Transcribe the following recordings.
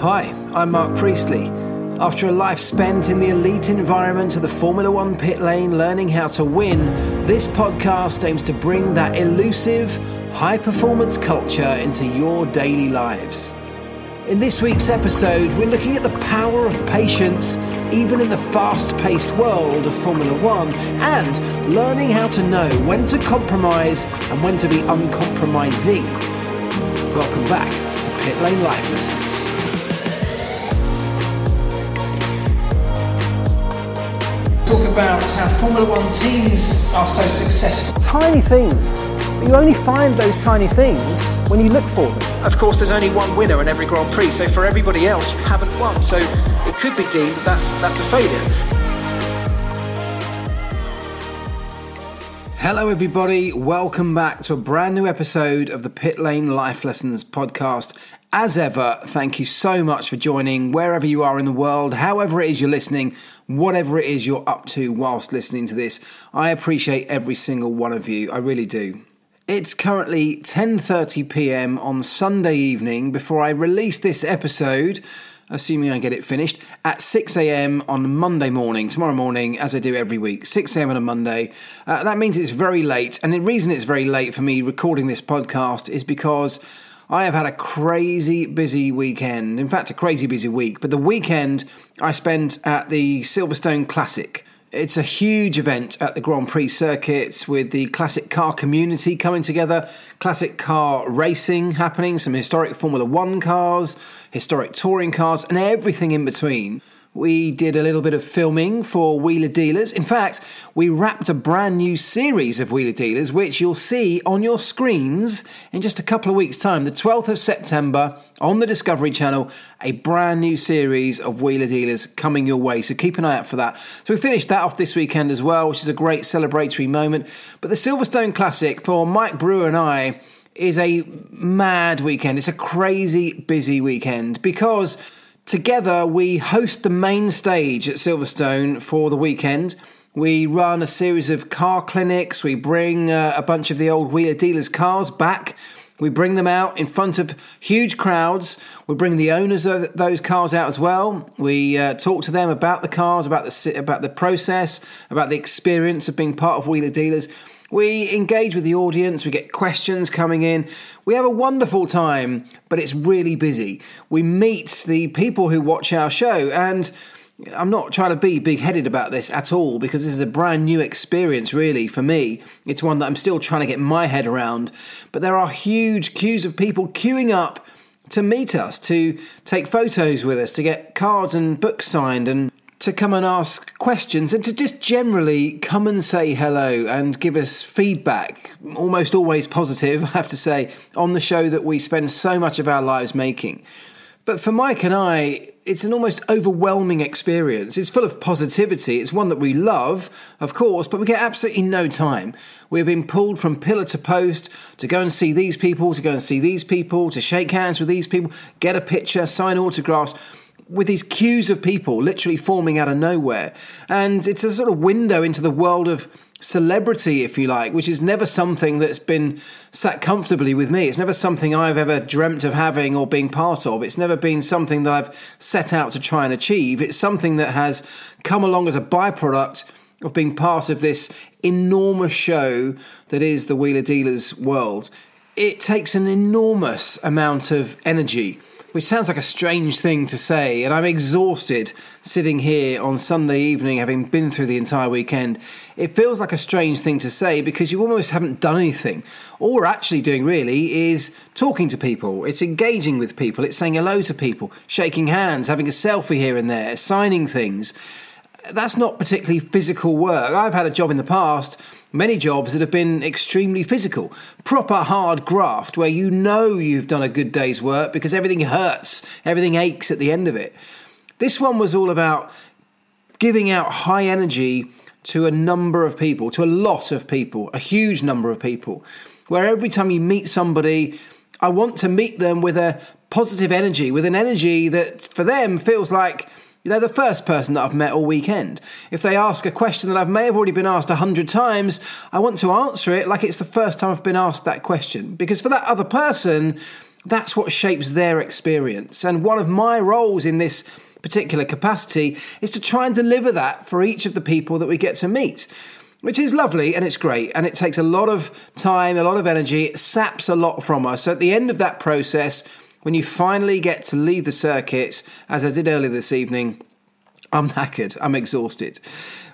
Hi, I'm Marc Priestley. After a life spent in the elite environment of the Formula One pit lane learning how to win, this podcast aims to bring that elusive, high performance culture into your daily lives. In this week's episode, we're looking at the power of patience even in the fast paced world of Formula One and learning how to know when to compromise and when to be uncompromising. Welcome back to Pit Lane Life Lessons. About how Formula One teams are so successful. Tiny things, but you only find those tiny things when you look for them. Of course, there's only one winner in every Grand Prix, so for everybody else, you haven't won. So it could be deemed that that's, that's a failure. Hello, everybody. Welcome back to a brand new episode of the Pit Lane Life Lessons podcast. As ever, thank you so much for joining wherever you are in the world, however it is you're listening, whatever it is you're up to whilst listening to this. I appreciate every single one of you. I really do. It's currently 10:30 p.m. on Sunday evening before I release this episode, assuming I get it finished at 6 a.m. on Monday morning, tomorrow morning, as I do every week, 6 a.m. on a Monday. Uh, that means it's very late, and the reason it's very late for me recording this podcast is because I have had a crazy busy weekend. In fact, a crazy busy week. But the weekend I spent at the Silverstone Classic. It's a huge event at the Grand Prix circuits with the classic car community coming together, classic car racing happening, some historic Formula One cars, historic touring cars, and everything in between. We did a little bit of filming for Wheeler Dealers. In fact, we wrapped a brand new series of Wheeler Dealers, which you'll see on your screens in just a couple of weeks' time. The 12th of September on the Discovery Channel, a brand new series of Wheeler Dealers coming your way. So keep an eye out for that. So we finished that off this weekend as well, which is a great celebratory moment. But the Silverstone Classic for Mike Brewer and I is a mad weekend. It's a crazy busy weekend because Together, we host the main stage at Silverstone for the weekend. We run a series of car clinics. We bring uh, a bunch of the old Wheeler dealers' cars back. We bring them out in front of huge crowds. We bring the owners of those cars out as well. We uh, talk to them about the cars, about the about the process, about the experience of being part of Wheeler Dealers. We engage with the audience, we get questions coming in. We have a wonderful time, but it's really busy. We meet the people who watch our show, and I'm not trying to be big headed about this at all because this is a brand new experience, really, for me. It's one that I'm still trying to get my head around. But there are huge queues of people queuing up to meet us, to take photos with us, to get cards and books signed, and to come and ask questions and to just generally come and say hello and give us feedback, almost always positive, I have to say, on the show that we spend so much of our lives making. But for Mike and I, it's an almost overwhelming experience. It's full of positivity. It's one that we love, of course, but we get absolutely no time. We've been pulled from pillar to post to go and see these people, to go and see these people, to shake hands with these people, get a picture, sign autographs with these queues of people literally forming out of nowhere. And it's a sort of window into the world of celebrity, if you like, which is never something that's been sat comfortably with me. It's never something I've ever dreamt of having or being part of. It's never been something that I've set out to try and achieve. It's something that has come along as a byproduct of being part of this enormous show that is the Wheeler Dealers world. It takes an enormous amount of energy which sounds like a strange thing to say, and I'm exhausted sitting here on Sunday evening having been through the entire weekend. It feels like a strange thing to say because you almost haven't done anything. All we're actually doing really is talking to people, it's engaging with people, it's saying hello to people, shaking hands, having a selfie here and there, signing things. That's not particularly physical work. I've had a job in the past Many jobs that have been extremely physical, proper hard graft where you know you've done a good day's work because everything hurts, everything aches at the end of it. This one was all about giving out high energy to a number of people, to a lot of people, a huge number of people, where every time you meet somebody, I want to meet them with a positive energy, with an energy that for them feels like they're the first person that I've met all weekend. If they ask a question that I may have already been asked a hundred times, I want to answer it like it's the first time I've been asked that question. Because for that other person, that's what shapes their experience. And one of my roles in this particular capacity is to try and deliver that for each of the people that we get to meet. Which is lovely and it's great, and it takes a lot of time, a lot of energy, it saps a lot from us. So at the end of that process, when you finally get to leave the circuit, as I did earlier this evening, I'm knackered, I'm exhausted.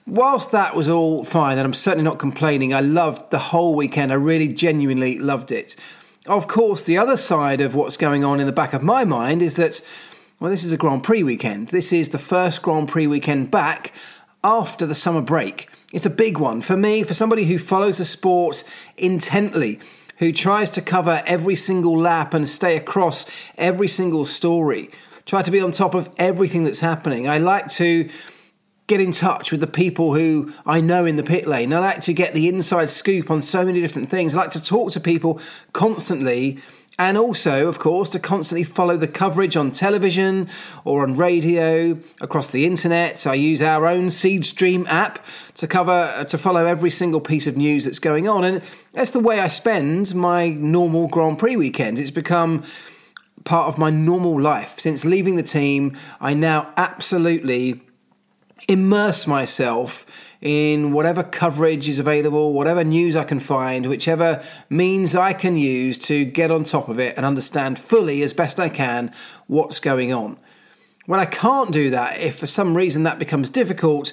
Whilst that was all fine, and I'm certainly not complaining, I loved the whole weekend. I really genuinely loved it. Of course, the other side of what's going on in the back of my mind is that, well, this is a Grand Prix weekend. This is the first Grand Prix weekend back after the summer break. It's a big one for me, for somebody who follows the sport intently, who tries to cover every single lap and stay across every single story, try to be on top of everything that's happening. I like to get in touch with the people who I know in the pit lane. I like to get the inside scoop on so many different things. I like to talk to people constantly. And also, of course, to constantly follow the coverage on television or on radio, across the internet. I use our own Seedstream app to cover, uh, to follow every single piece of news that's going on. And that's the way I spend my normal Grand Prix weekends. It's become part of my normal life. Since leaving the team, I now absolutely immerse myself in whatever coverage is available, whatever news I can find, whichever means I can use to get on top of it and understand fully as best I can what's going on. When I can't do that, if for some reason that becomes difficult,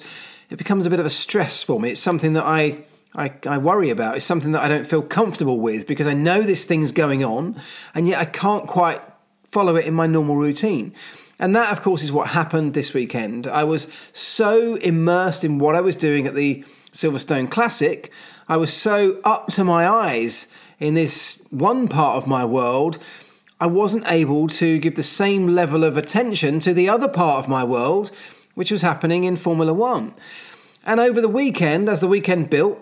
it becomes a bit of a stress for me. It's something that I I, I, worry about. It's something that I don't feel comfortable with because I know this thing's going on and yet I can't quite follow it in my normal routine. And that, of course, is what happened this weekend. I was so immersed in what I was doing at the Silverstone Classic, I was so up to my eyes in this one part of my world, I wasn't able to give the same level of attention to the other part of my world, which was happening in Formula One. And over the weekend, as the weekend built,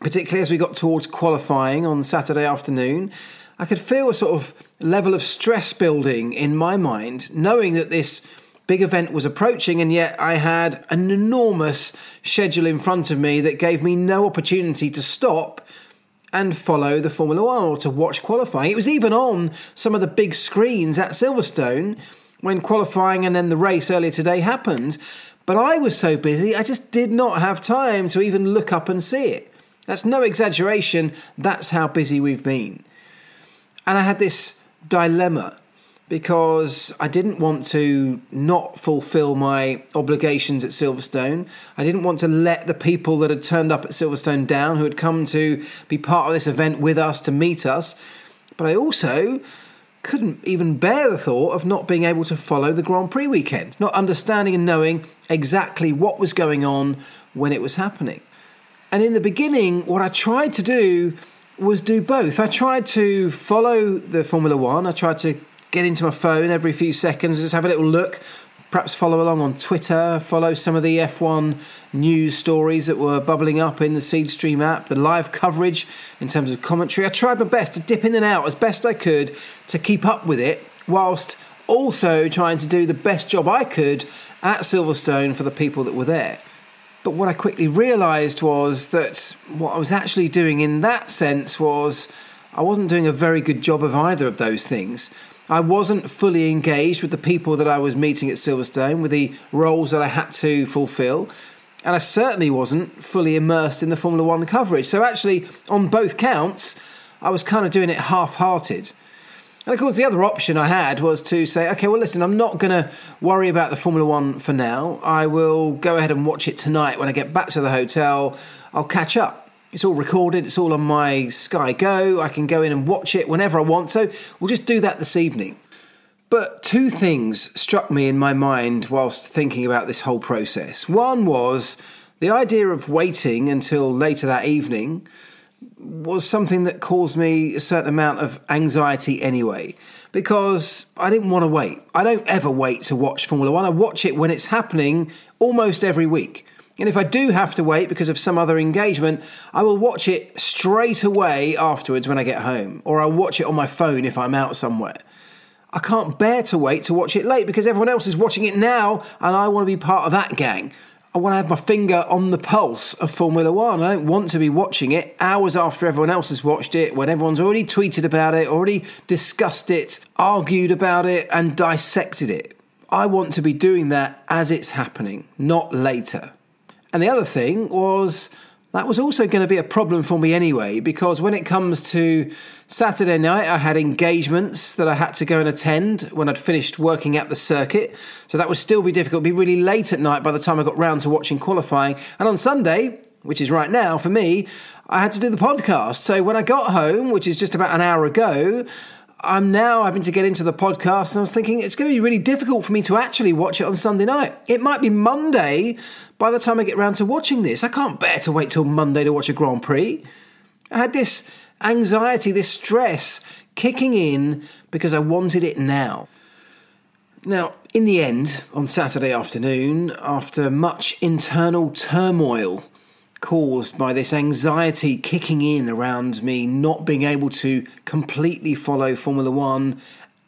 particularly as we got towards qualifying on Saturday afternoon, I could feel a sort of level of stress building in my mind, knowing that this big event was approaching, and yet I had an enormous schedule in front of me that gave me no opportunity to stop and follow the Formula One or to watch qualifying. It was even on some of the big screens at Silverstone when qualifying and then the race earlier today happened. But I was so busy, I just did not have time to even look up and see it. That's no exaggeration, that's how busy we've been. And I had this dilemma because I didn't want to not fulfill my obligations at Silverstone. I didn't want to let the people that had turned up at Silverstone down, who had come to be part of this event with us to meet us. But I also couldn't even bear the thought of not being able to follow the Grand Prix weekend, not understanding and knowing exactly what was going on when it was happening. And in the beginning, what I tried to do was do both. I tried to follow the Formula One. I tried to get into my phone every few seconds, just have a little look, perhaps follow along on Twitter, follow some of the F1 news stories that were bubbling up in the Seedstream app, the live coverage in terms of commentary. I tried my best to dip in and out as best I could to keep up with it, whilst also trying to do the best job I could at Silverstone for the people that were there. But what I quickly realised was that what I was actually doing in that sense was I wasn't doing a very good job of either of those things. I wasn't fully engaged with the people that I was meeting at Silverstone, with the roles that I had to fulfil, and I certainly wasn't fully immersed in the Formula One coverage. So, actually, on both counts, I was kind of doing it half hearted. And of course, the other option I had was to say, okay, well, listen, I'm not going to worry about the Formula One for now. I will go ahead and watch it tonight when I get back to the hotel. I'll catch up. It's all recorded, it's all on my Sky Go. I can go in and watch it whenever I want. So we'll just do that this evening. But two things struck me in my mind whilst thinking about this whole process. One was the idea of waiting until later that evening was something that caused me a certain amount of anxiety anyway, because I didn't want to wait. I don't ever wait to watch Formula One. I watch it when it's happening almost every week. And if I do have to wait because of some other engagement, I will watch it straight away afterwards when I get home, or I'll watch it on my phone if I'm out somewhere. I can't bear to wait to watch it late because everyone else is watching it now and I want to be part of that gang. I want to have my finger on the pulse of Formula One. I don't want to be watching it hours after everyone else has watched it, when everyone's already tweeted about it, already discussed it, argued about it, and dissected it. I want to be doing that as it's happening, not later. And the other thing was that was also going to be a problem for me anyway, because when it comes to Saturday night, I had engagements that I had to go and attend when I'd finished working at the circuit. So that would still be difficult, It'd be really late at night by the time I got round to watching qualifying. And on Sunday, which is right now for me, I had to do the podcast. So when I got home, which is just about an hour ago, I'm now having to get into the podcast, and I was thinking it's going to be really difficult for me to actually watch it on Sunday night. It might be Monday by the time I get round to watching this. I can't bear to wait till Monday to watch a Grand Prix. I had this anxiety, this stress kicking in because I wanted it now. Now, in the end, on Saturday afternoon, after much internal turmoil caused by this anxiety kicking in around me not being able to completely follow Formula One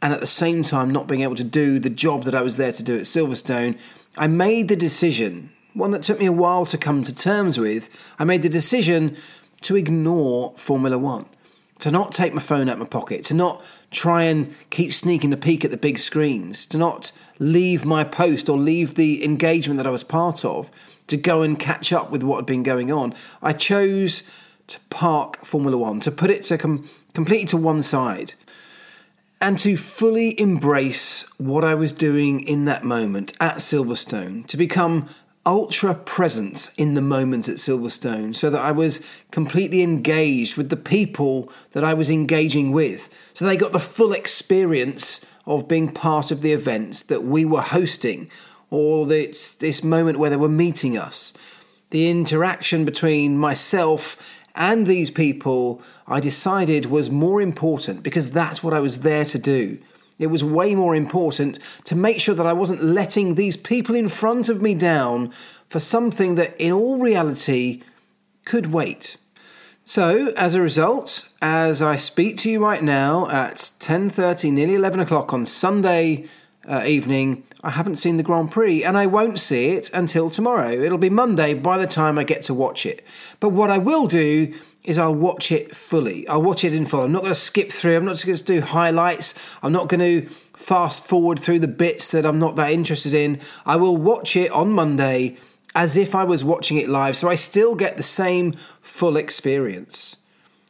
and at the same time not being able to do the job that I was there to do at Silverstone, I made the decision, one that took me a while to come to terms with, I made the decision to ignore Formula One, to not take my phone out of my pocket, to not try and keep sneaking a peek at the big screens, to not leave my post or leave the engagement that I was part of to go and catch up with what had been going on. I chose to park Formula One, to put it to com- completely to one side, and to fully embrace what I was doing in that moment at Silverstone, to become ultra present in the moment at Silverstone so that I was completely engaged with the people that I was engaging with. So they got the full experience of being part of the events that we were hosting or this, this moment where they were meeting us. The interaction between myself and these people, I decided was more important because that's what I was there to do. It was way more important to make sure that I wasn't letting these people in front of me down for something that, in all reality, could wait. So, as a result, as I speak to you right now at 10:30, nearly 11 o'clock on Sunday uh, evening, I haven't seen the Grand Prix and I won't see it until tomorrow. It'll be Monday by the time I get to watch it. But what I will do is I'll watch it fully. I'll watch it in full. I'm not going to skip through. I'm not just going to do highlights. I'm not going to fast forward through the bits that I'm not that interested in. I will watch it on Monday as if I was watching it live, so I still get the same full experience.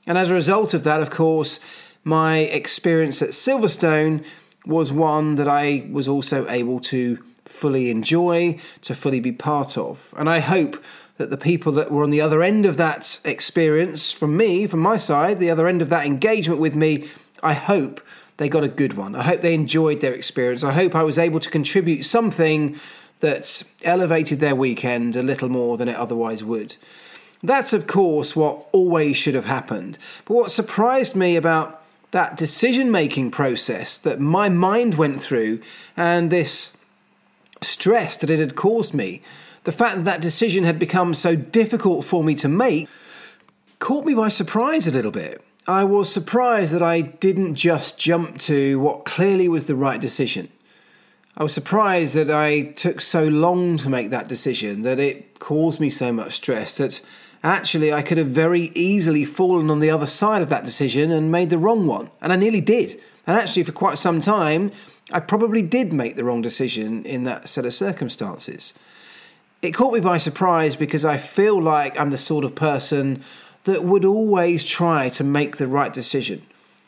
And as a result of that, of course, my experience at Silverstone was one that I was also able to fully enjoy, to fully be part of. And I hope that the people that were on the other end of that experience from me, from my side, the other end of that engagement with me, I hope they got a good one. I hope they enjoyed their experience. I hope I was able to contribute something that elevated their weekend a little more than it otherwise would. That's, of course, what always should have happened. But what surprised me about that decision making process that my mind went through and this stress that it had caused me, the fact that that decision had become so difficult for me to make, caught me by surprise a little bit. I was surprised that I didn't just jump to what clearly was the right decision. I was surprised that I took so long to make that decision, that it caused me so much stress, that actually I could have very easily fallen on the other side of that decision and made the wrong one. And I nearly did. And actually, for quite some time, I probably did make the wrong decision in that set of circumstances. It caught me by surprise because I feel like I'm the sort of person that would always try to make the right decision,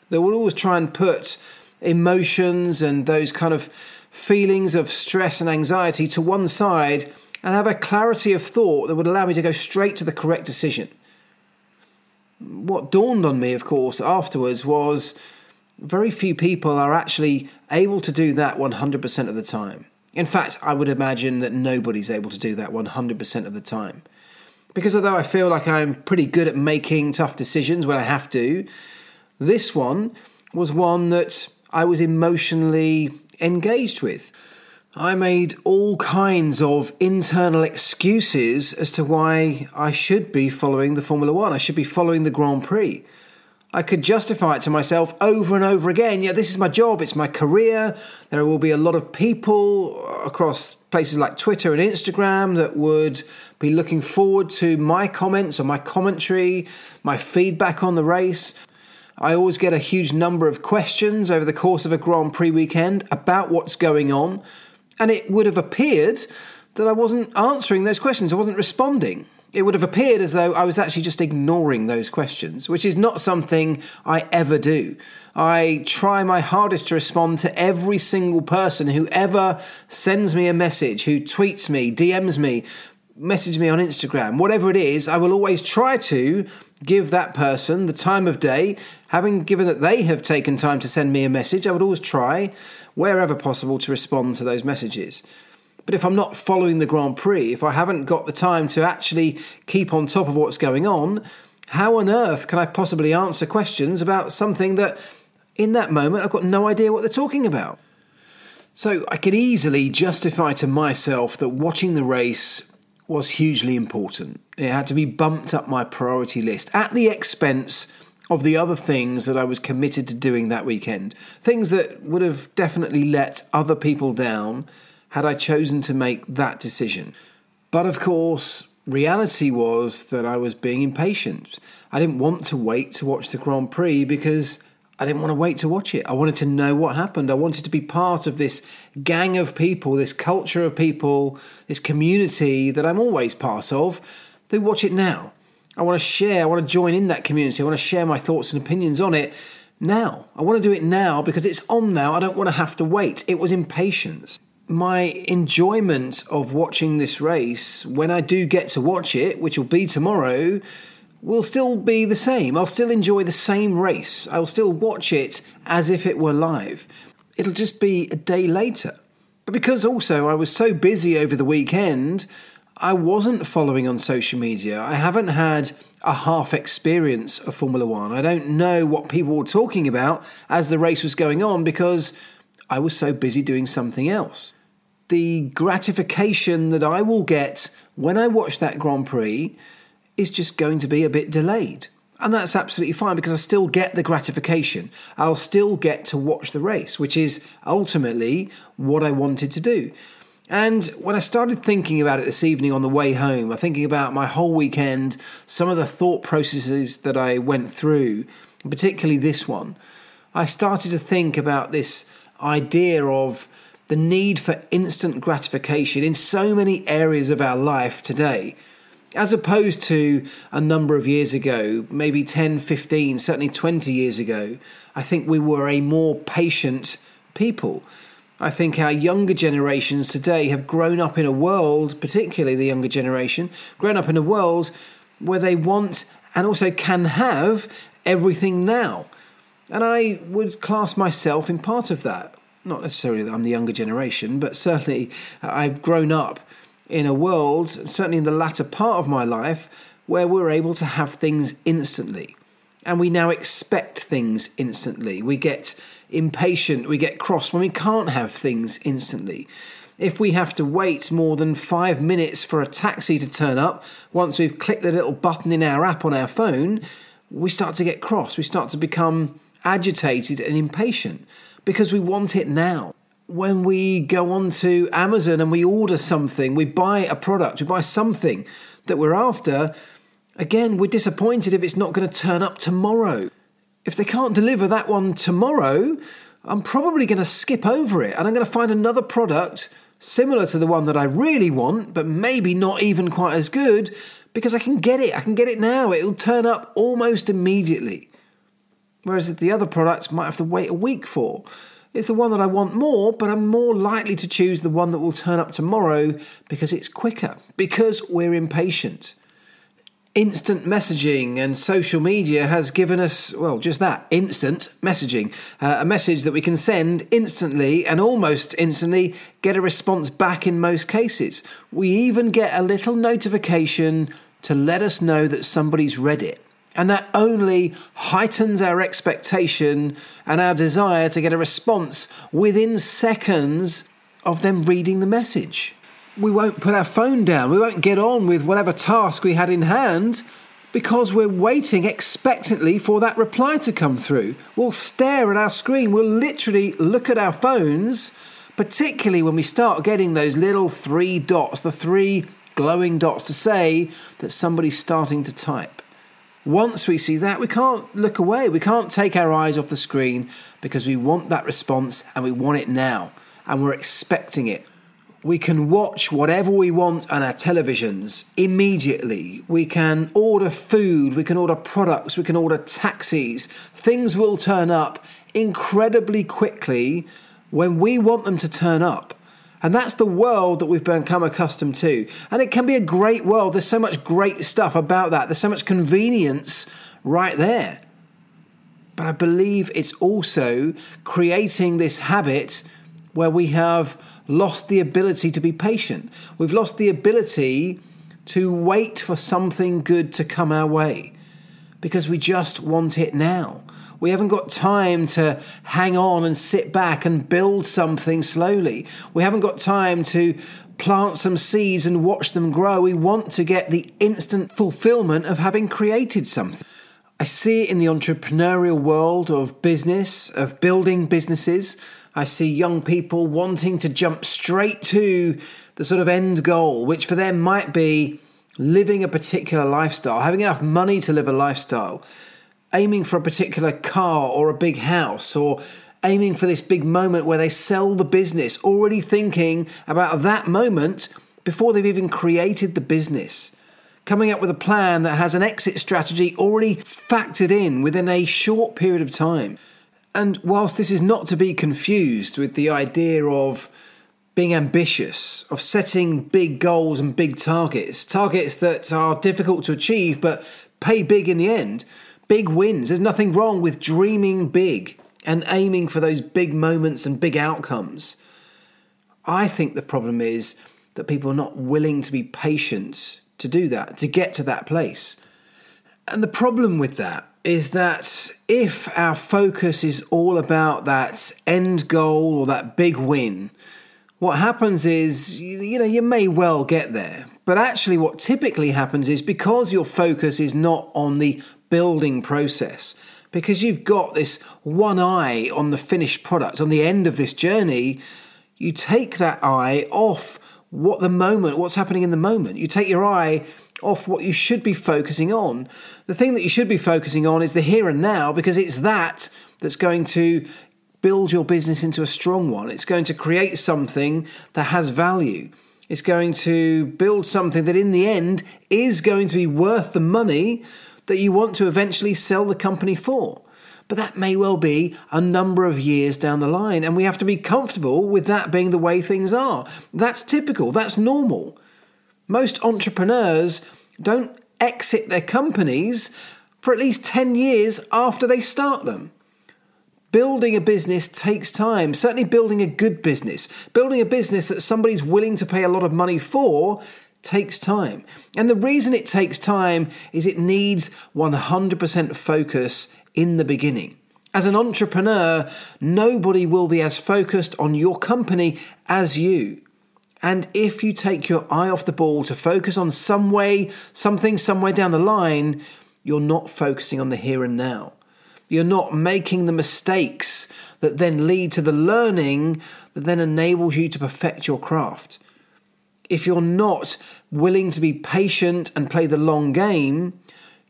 that would always try and put emotions and those kind of feelings of stress and anxiety to one side and have a clarity of thought that would allow me to go straight to the correct decision. What dawned on me, of course, afterwards was very few people are actually able to do that 100% of the time. In fact, I would imagine that nobody's able to do that 100% of the time. Because although I feel like I'm pretty good at making tough decisions when I have to, this one was one that I was emotionally engaged with. I made all kinds of internal excuses as to why I should be following the Formula One. I should be following the Grand Prix. I could justify it to myself over and over again. Yeah, this is my job, it's my career. There will be a lot of people across places like Twitter and Instagram that would be looking forward to my comments or my commentary, my feedback on the race. I always get a huge number of questions over the course of a Grand Prix weekend about what's going on, and it would have appeared that I wasn't answering those questions, I wasn't responding. It would have appeared as though I was actually just ignoring those questions, which is not something I ever do. I try my hardest to respond to every single person who ever sends me a message, who tweets me, DMs me, message me on Instagram, whatever it is, I will always try to give that person the time of day. Having given that they have taken time to send me a message, I would always try, wherever possible, to respond to those messages. But if I'm not following the Grand Prix, if I haven't got the time to actually keep on top of what's going on, how on earth can I possibly answer questions about something that in that moment I've got no idea what they're talking about? So I could easily justify to myself that watching the race was hugely important. It had to be bumped up my priority list at the expense of the other things that I was committed to doing that weekend. Things that would have definitely let other people down had I chosen to make that decision. But of course, reality was that I was being impatient. I didn't want to wait to watch the Grand Prix because I didn't want to wait to watch it. I wanted to know what happened. I wanted to be part of this gang of people, this culture of people, this community that I'm always part of. They watch it now. I want to share, I want to join in that community. I want to share my thoughts and opinions on it now. I want to do it now because it's on now. I don't want to have to wait. It was impatience my enjoyment of watching this race, when I do get to watch it, which will be tomorrow, will still be the same. I'll still enjoy the same race. I will still watch it as if it were live. It'll just be a day later. But because also I was so busy over the weekend, I wasn't following on social media. I haven't had a half experience of Formula One. I don't know what people were talking about as the race was going on because I was so busy doing something else. The gratification that I will get when I watch that Grand Prix is just going to be a bit delayed. And that's absolutely fine because I still get the gratification. I'll still get to watch the race, which is ultimately what I wanted to do. And when I started thinking about it this evening on the way home, I'm thinking about my whole weekend, some of the thought processes that I went through, particularly this one, I started to think about this idea of the need for instant gratification in so many areas of our life today, as opposed to a number of years ago, maybe 10, 15, certainly 20 years ago. I think we were a more patient people. I think our younger generations today have grown up in a world, particularly the younger generation, grown up in a world where they want and also can have everything now. And I would class myself in part of that. Not necessarily that I'm the younger generation, but certainly I've grown up in a world, certainly in the latter part of my life, where we're able to have things instantly. And we now expect things instantly. We get impatient, we get cross when we can't have things instantly. If we have to wait more than five minutes for a taxi to turn up, once we've clicked the little button in our app on our phone, we start to get cross. We start to become agitated and impatient because we want it now. When we go on to Amazon and we order something, we buy a product, we buy something that we're after, again, we're disappointed if it's not going to turn up tomorrow. If they can't deliver that one tomorrow, I'm probably going to skip over it and I'm going to find another product similar to the one that I really want, but maybe not even quite as good because I can get it. I can get it now. It'll turn up almost immediately whereas the other products might have to wait a week for. It's the one that I want more, but I'm more likely to choose the one that will turn up tomorrow because it's quicker, because we're impatient. Instant messaging and social media has given us, well, just that instant messaging. Uh, a message that we can send instantly and almost instantly get a response back in most cases. We even get a little notification to let us know that somebody's read it. And that only heightens our expectation and our desire to get a response within seconds of them reading the message. We won't put our phone down, we won't get on with whatever task we had in hand because we're waiting expectantly for that reply to come through. We'll stare at our screen, we'll literally look at our phones particularly when we start getting those little three dots, the three glowing dots to say that somebody's starting to type. Once we see that, we can't look away. We can't take our eyes off the screen because we want that response and we want it now and we're expecting it. We can watch whatever we want on our televisions immediately. We can order food, we can order products, we can order taxis. Things will turn up incredibly quickly when we want them to turn up. And that's the world that we've become accustomed to. And it can be a great world. There's so much great stuff about that. There's so much convenience right there. But I believe it's also creating this habit where we have lost the ability to be patient. We've lost the ability to wait for something good to come our way because we just want it now. We haven't got time to hang on and sit back and build something slowly. We haven't got time to plant some seeds and watch them grow. We want to get the instant fulfillment of having created something. I see it in the entrepreneurial world of business, of building businesses. I see young people wanting to jump straight to the sort of end goal, which for them might be living a particular lifestyle, having enough money to live a lifestyle aiming for a particular car or a big house or aiming for this big moment where they sell the business, already thinking about that moment before they've even created the business. Coming up with a plan that has an exit strategy already factored in within a short period of time. And whilst this is not to be confused with the idea of being ambitious, of setting big goals and big targets, targets that are difficult to achieve but pay big in the end, big wins. There's nothing wrong with dreaming big and aiming for those big moments and big outcomes. I think the problem is that people are not willing to be patient to do that, to get to that place. And the problem with that is that if our focus is all about that end goal or that big win, what happens is, you know, you may well get there. But actually, what typically happens is because your focus is not on the building process because you've got this one eye on the finished product, on the end of this journey, you take that eye off what the moment, what's happening in the moment. You take your eye off what you should be focusing on. The thing that you should be focusing on is the here and now because it's that that's going to build your business into a strong one. It's going to create something that has value. It's going to build something that in the end is going to be worth the money that you want to eventually sell the company for. But that may well be a number of years down the line, and we have to be comfortable with that being the way things are. That's typical, that's normal. Most entrepreneurs don't exit their companies for at least 10 years after they start them. Building a business takes time, certainly building a good business. Building a business that somebody's willing to pay a lot of money for takes time. And the reason it takes time is it needs 100% focus in the beginning. As an entrepreneur, nobody will be as focused on your company as you. And if you take your eye off the ball to focus on some way, something somewhere down the line, you're not focusing on the here and now. You're not making the mistakes that then lead to the learning that then enables you to perfect your craft if you're not willing to be patient and play the long game,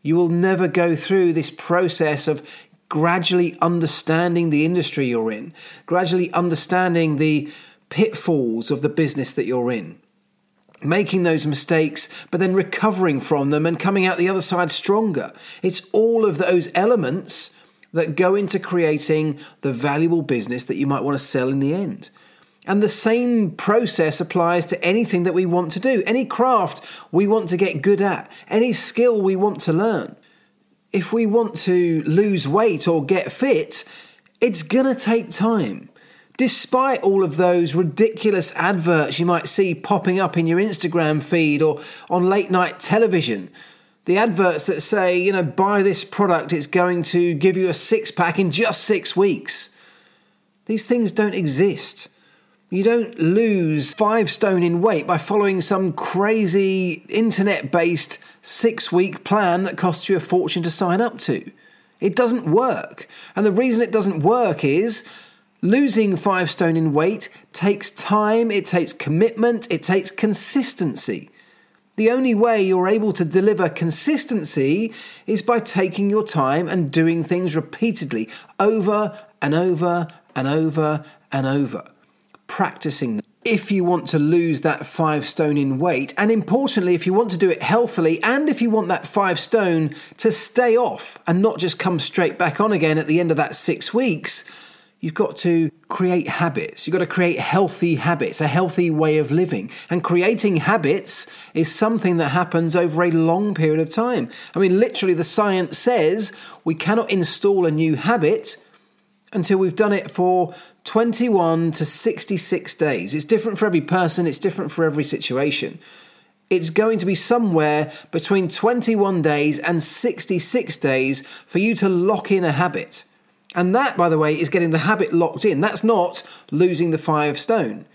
you will never go through this process of gradually understanding the industry you're in, gradually understanding the pitfalls of the business that you're in. Making those mistakes, but then recovering from them and coming out the other side stronger. It's all of those elements that go into creating the valuable business that you might want to sell in the end. And the same process applies to anything that we want to do, any craft we want to get good at, any skill we want to learn. If we want to lose weight or get fit, it's going to take time. Despite all of those ridiculous adverts you might see popping up in your Instagram feed or on late night television, the adverts that say, you know, buy this product, it's going to give you a six pack in just six weeks. These things don't exist. You don't lose five stone in weight by following some crazy internet based six week plan that costs you a fortune to sign up to. It doesn't work. And the reason it doesn't work is Losing five stone in weight takes time, it takes commitment, it takes consistency. The only way you're able to deliver consistency is by taking your time and doing things repeatedly, over and over and over and over, practicing them. If you want to lose that five stone in weight, and importantly, if you want to do it healthily, and if you want that five stone to stay off and not just come straight back on again at the end of that six weeks, You've got to create habits. You've got to create healthy habits, a healthy way of living. And creating habits is something that happens over a long period of time. I mean, literally, the science says we cannot install a new habit until we've done it for 21 to 66 days. It's different for every person, it's different for every situation. It's going to be somewhere between 21 days and 66 days for you to lock in a habit. And that, by the way, is getting the habit locked in. That's not losing the five stone.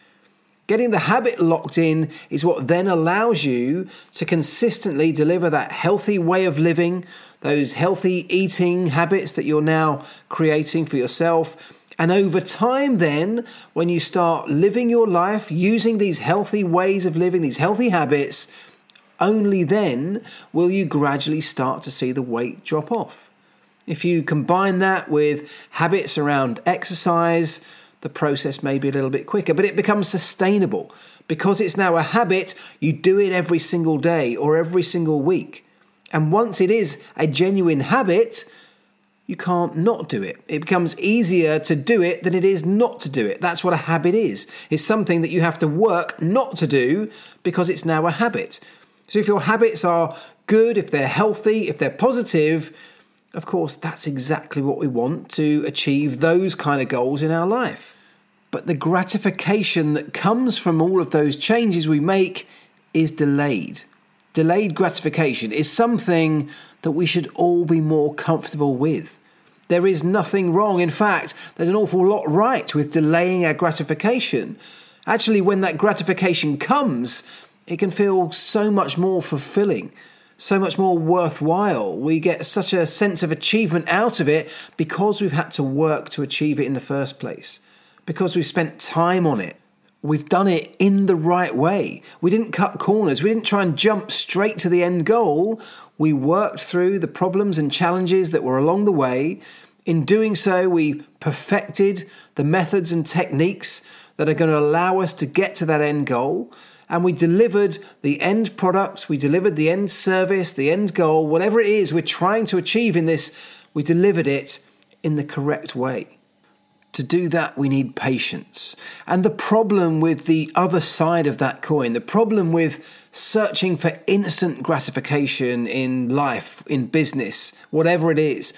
Getting the habit locked in is what then allows you to consistently deliver that healthy way of living, those healthy eating habits that you're now creating for yourself. And over time, then, when you start living your life using these healthy ways of living, these healthy habits, only then will you gradually start to see the weight drop off. If you combine that with habits around exercise, the process may be a little bit quicker, but it becomes sustainable. Because it's now a habit, you do it every single day or every single week. And once it is a genuine habit, you can't not do it. It becomes easier to do it than it is not to do it. That's what a habit is. It's something that you have to work not to do because it's now a habit. So if your habits are good, if they're healthy, if they're positive, of course, that's exactly what we want to achieve those kind of goals in our life. But the gratification that comes from all of those changes we make is delayed. Delayed gratification is something that we should all be more comfortable with. There is nothing wrong. In fact, there's an awful lot right with delaying our gratification. Actually, when that gratification comes, it can feel so much more fulfilling so much more worthwhile. We get such a sense of achievement out of it because we've had to work to achieve it in the first place, because we've spent time on it. We've done it in the right way. We didn't cut corners. We didn't try and jump straight to the end goal. We worked through the problems and challenges that were along the way. In doing so, we perfected the methods and techniques that are going to allow us to get to that end goal and we delivered the end product, we delivered the end service, the end goal, whatever it is we're trying to achieve in this, we delivered it in the correct way. To do that, we need patience. And the problem with the other side of that coin, the problem with searching for instant gratification in life, in business, whatever it is,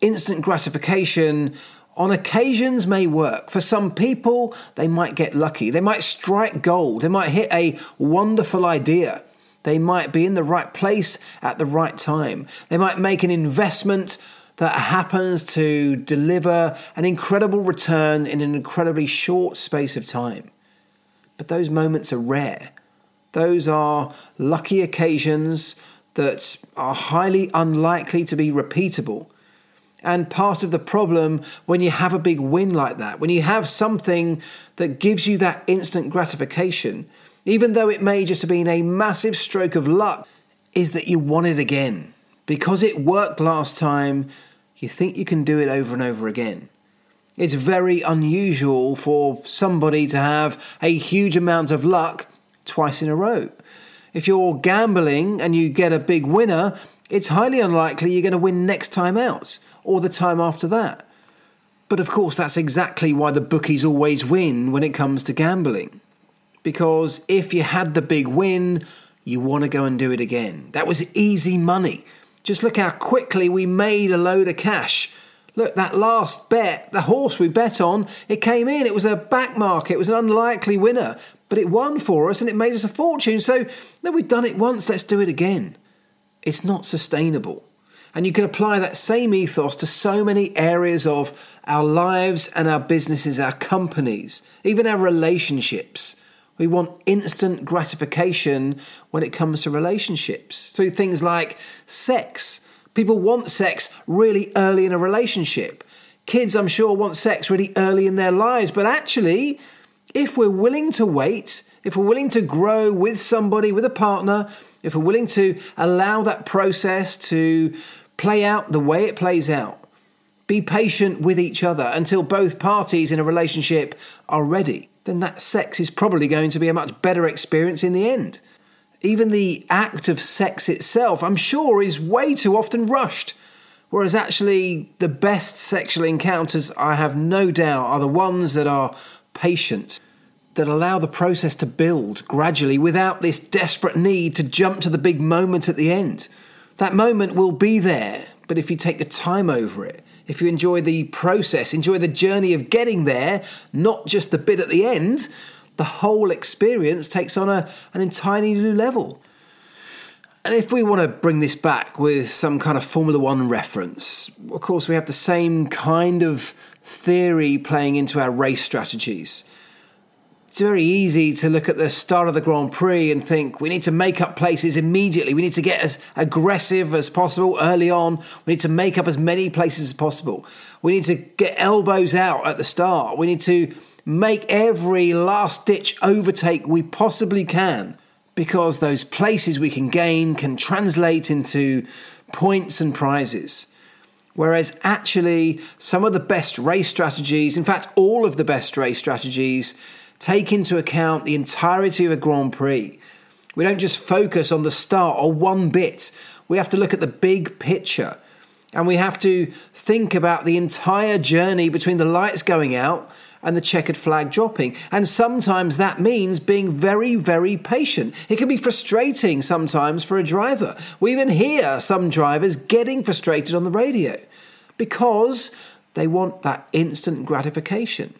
instant gratification on occasions may work. For some people, they might get lucky. They might strike gold. They might hit a wonderful idea. They might be in the right place at the right time. They might make an investment that happens to deliver an incredible return in an incredibly short space of time. But those moments are rare. Those are lucky occasions that are highly unlikely to be repeatable. And part of the problem when you have a big win like that, when you have something that gives you that instant gratification, even though it may just have been a massive stroke of luck, is that you want it again. Because it worked last time, you think you can do it over and over again. It's very unusual for somebody to have a huge amount of luck twice in a row. If you're gambling and you get a big winner, it's highly unlikely you're going to win next time out or the time after that. But of course, that's exactly why the bookies always win when it comes to gambling. Because if you had the big win, you want to go and do it again. That was easy money. Just look how quickly we made a load of cash. Look, that last bet, the horse we bet on, it came in. It was a back market. It was an unlikely winner, but it won for us and it made us a fortune. So, no, we've done it once, let's do it again. It's not sustainable. And you can apply that same ethos to so many areas of our lives and our businesses, our companies, even our relationships. We want instant gratification when it comes to relationships through things like sex. People want sex really early in a relationship. Kids, I'm sure, want sex really early in their lives, but actually, if we're willing to wait, if we're willing to grow with somebody, with a partner, if we're willing to allow that process to play out the way it plays out, be patient with each other until both parties in a relationship are ready, then that sex is probably going to be a much better experience in the end. Even the act of sex itself, I'm sure, is way too often rushed. Whereas actually, the best sexual encounters, I have no doubt, are the ones that are patient, that allow the process to build gradually without this desperate need to jump to the big moment at the end. That moment will be there, but if you take the time over it, if you enjoy the process, enjoy the journey of getting there, not just the bit at the end, the whole experience takes on a, an entirely new level. And if we want to bring this back with some kind of Formula One reference, of course, we have the same kind of theory playing into our race strategies. It's very easy to look at the start of the Grand Prix and think we need to make up places immediately. We need to get as aggressive as possible early on. We need to make up as many places as possible. We need to get elbows out at the start. We need to make every last ditch overtake we possibly can because those places we can gain can translate into points and prizes. Whereas actually, some of the best race strategies, in fact, all of the best race strategies, take into account the entirety of a Grand Prix. We don't just focus on the start or one bit, we have to look at the big picture. And we have to think about the entire journey between the lights going out and the checkered flag dropping. And sometimes that means being very, very patient. It can be frustrating sometimes for a driver. We even hear some drivers getting frustrated on the radio because they want that instant gratification.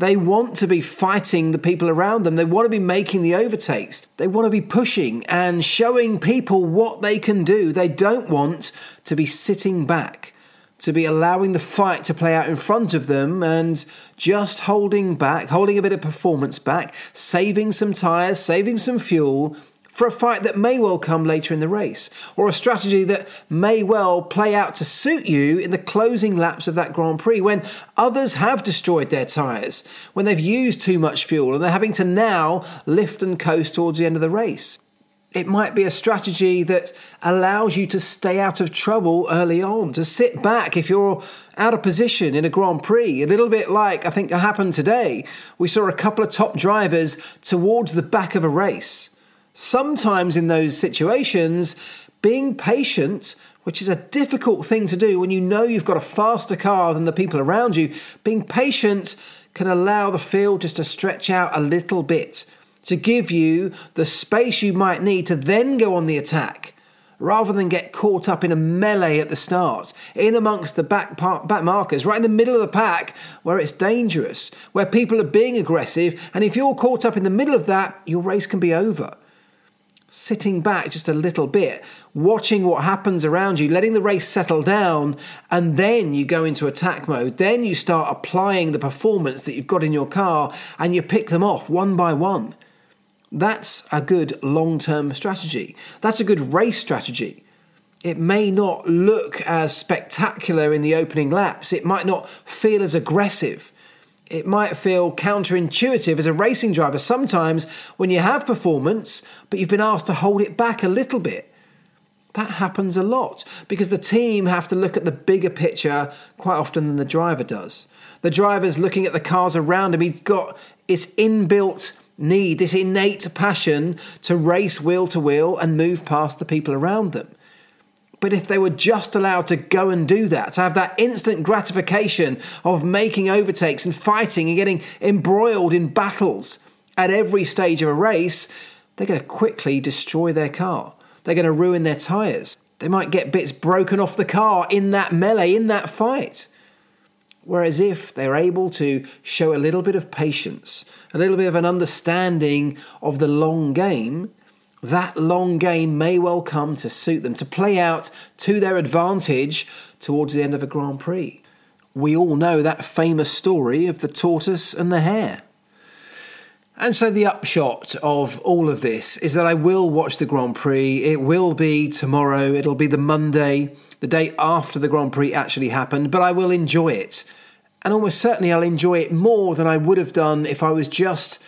They want to be fighting the people around them. They want to be making the overtakes. They want to be pushing and showing people what they can do. They don't want to be sitting back to be allowing the fight to play out in front of them and just holding back, holding a bit of performance back, saving some tyres, saving some fuel for a fight that may well come later in the race, or a strategy that may well play out to suit you in the closing laps of that Grand Prix when others have destroyed their tyres, when they've used too much fuel and they're having to now lift and coast towards the end of the race. It might be a strategy that allows you to stay out of trouble early on, to sit back if you're out of position in a Grand Prix. A little bit like I think happened today. We saw a couple of top drivers towards the back of a race. Sometimes in those situations, being patient, which is a difficult thing to do when you know you've got a faster car than the people around you, being patient can allow the field just to stretch out a little bit to give you the space you might need to then go on the attack rather than get caught up in a melee at the start, in amongst the back, part, back markers, right in the middle of the pack where it's dangerous, where people are being aggressive, and if you're caught up in the middle of that, your race can be over. Sitting back just a little bit, watching what happens around you, letting the race settle down, and then you go into attack mode. Then you start applying the performance that you've got in your car and you pick them off one by one. That's a good long term strategy. That's a good race strategy. It may not look as spectacular in the opening laps, it might not feel as aggressive. It might feel counterintuitive as a racing driver sometimes when you have performance, but you've been asked to hold it back a little bit. That happens a lot because the team have to look at the bigger picture quite often than the driver does. The driver's looking at the cars around him, he's got its inbuilt need, this innate passion to race wheel to wheel and move past the people around them. But if they were just allowed to go and do that, to have that instant gratification of making overtakes and fighting and getting embroiled in battles at every stage of a race, they're going to quickly destroy their car. They're going to ruin their tyres. They might get bits broken off the car in that melee, in that fight. Whereas if they're able to show a little bit of patience, a little bit of an understanding of the long game, that long game may well come to suit them, to play out to their advantage towards the end of a Grand Prix. We all know that famous story of the tortoise and the hare. And so the upshot of all of this is that I will watch the Grand Prix. It will be tomorrow, it'll be the Monday the day after the Grand Prix actually happened, but I will enjoy it. And almost certainly I'll enjoy it more than I would have done if I was just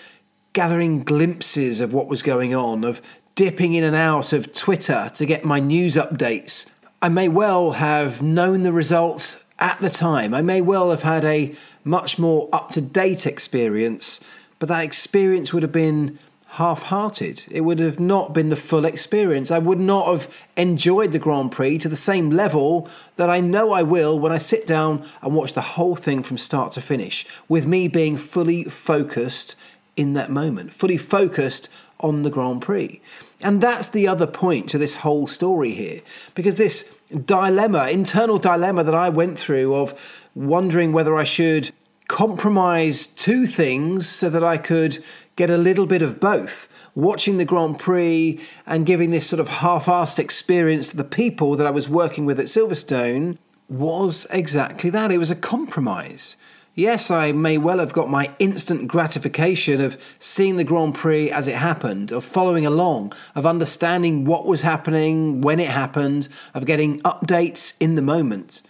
gathering glimpses of what was going on, of dipping in and out of Twitter to get my news updates. I may well have known the results at the time. I may well have had a much more up to date experience, but that experience would have been half hearted. It would have not been the full experience. I would not have enjoyed the Grand Prix to the same level that I know I will when I sit down and watch the whole thing from start to finish, with me being fully focused in that moment, fully focused on the Grand Prix. And that's the other point to this whole story here, because this dilemma, internal dilemma that I went through of wondering whether I should compromise two things so that I could get a little bit of both. Watching the Grand Prix and giving this sort of half assed experience to the people that I was working with at Silverstone was exactly that. It was a compromise. Yes, I may well have got my instant gratification of seeing the Grand Prix as it happened, of following along, of understanding what was happening, when it happened, of getting updates in the moment.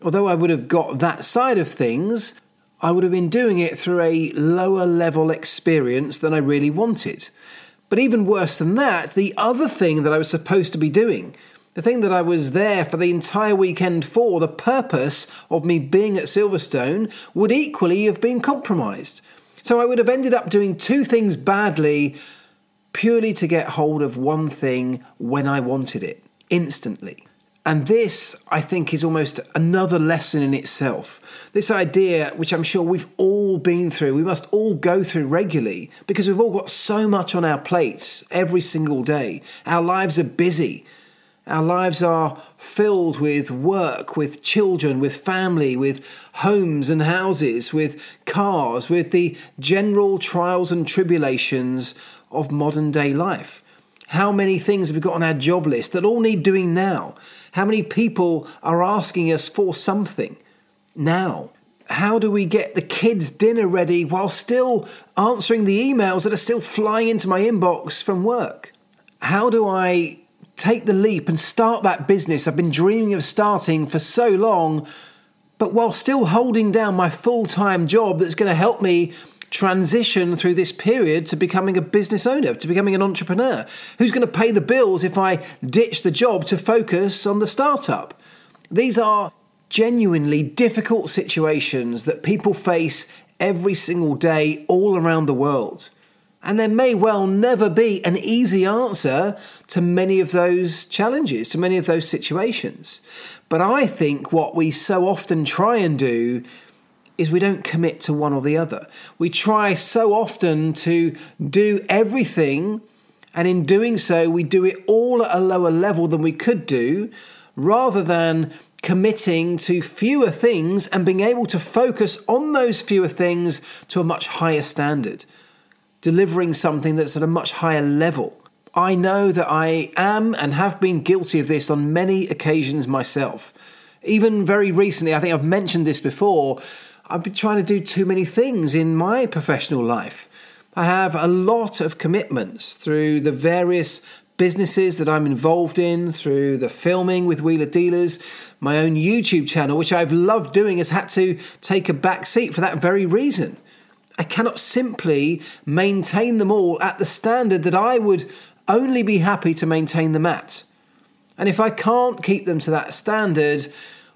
Although I would have got that side of things, I would have been doing it through a lower level experience than I really wanted. But even worse than that, the other thing that I was supposed to be doing, the thing that I was there for the entire weekend for, the purpose of me being at Silverstone, would equally have been compromised. So I would have ended up doing two things badly purely to get hold of one thing when I wanted it, instantly. And this, I think, is almost another lesson in itself. This idea, which I'm sure we've all been through, we must all go through regularly because we've all got so much on our plates every single day. Our lives are busy. Our lives are filled with work, with children, with family, with homes and houses, with cars, with the general trials and tribulations of modern day life. How many things have we got on our job list that all need doing now? How many people are asking us for something now? How do we get the kids' dinner ready while still answering the emails that are still flying into my inbox from work? How do I take the leap and start that business I've been dreaming of starting for so long, but while still holding down my full time job that's going to help me transition through this period to becoming a business owner, to becoming an entrepreneur? Who's going to pay the bills if I ditch the job to focus on the startup? These are genuinely difficult situations that people face every single day all around the world. And there may well never be an easy answer to many of those challenges, to many of those situations. But I think what we so often try and do is we don't commit to one or the other. We try so often to do everything, and in doing so, we do it all at a lower level than we could do, rather than committing to fewer things and being able to focus on those fewer things to a much higher standard, delivering something that's at a much higher level. I know that I am and have been guilty of this on many occasions myself. Even very recently, I think I've mentioned this before I've been trying to do too many things in my professional life. I have a lot of commitments through the various businesses that I'm involved in, through the filming with Wheeler Dealers, my own YouTube channel, which I've loved doing, has had to take a back seat for that very reason. I cannot simply maintain them all at the standard that I would only be happy to maintain them at. And if I can't keep them to that standard,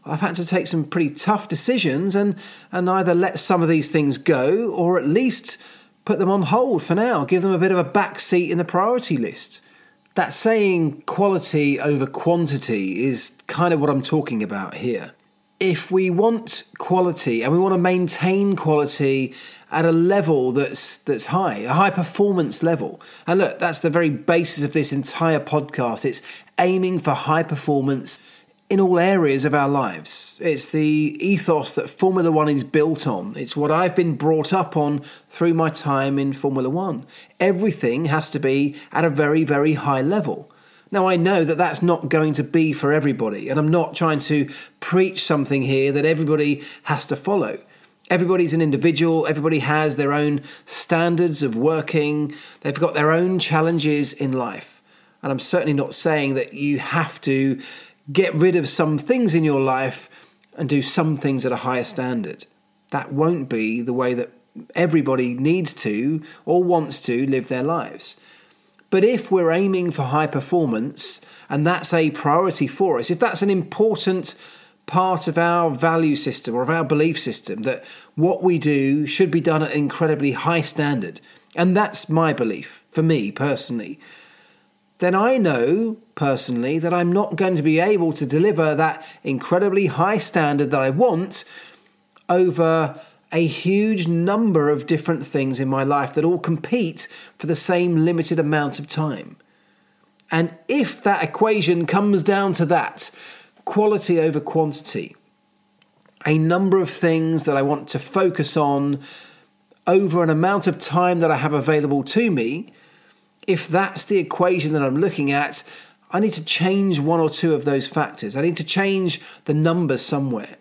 I've had to take some pretty tough decisions and, and either let some of these things go or at least put them on hold for now, give them a bit of a back seat in the priority list. That saying quality over quantity is kind of what I'm talking about here. If we want quality and we want to maintain quality at a level that's that's high, a high performance level. And look, that's the very basis of this entire podcast. It's aiming for high performance in all areas of our lives. It's the ethos that Formula One is built on. It's what I've been brought up on through my time in Formula One. Everything has to be at a very, very high level. Now, I know that that's not going to be for everybody, and I'm not trying to preach something here that everybody has to follow. Everybody's an individual, everybody has their own standards of working, they've got their own challenges in life. And I'm certainly not saying that you have to get rid of some things in your life and do some things at a higher standard. That won't be the way that everybody needs to or wants to live their lives. But if we're aiming for high performance and that's a priority for us, if that's an important part of our value system or of our belief system, that what we do should be done at an incredibly high standard, and that's my belief for me personally, then I know personally that I'm not going to be able to deliver that incredibly high standard that I want over a huge number of different things in my life that all compete for the same limited amount of time. And if that equation comes down to that, quality over quantity, a number of things that I want to focus on over an amount of time that I have available to me, if that's the equation that I'm looking at, I need to change one or two of those factors. I need to change the numbers somewhere.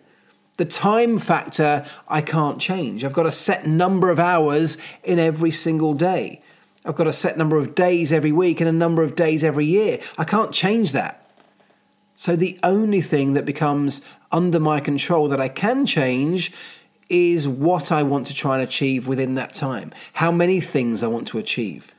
The time factor I can't change. I've got a set number of hours in every single day. I've got a set number of days every week and a number of days every year. I can't change that. So the only thing that becomes under my control that I can change is what I want to try and achieve within that time, how many things I want to achieve.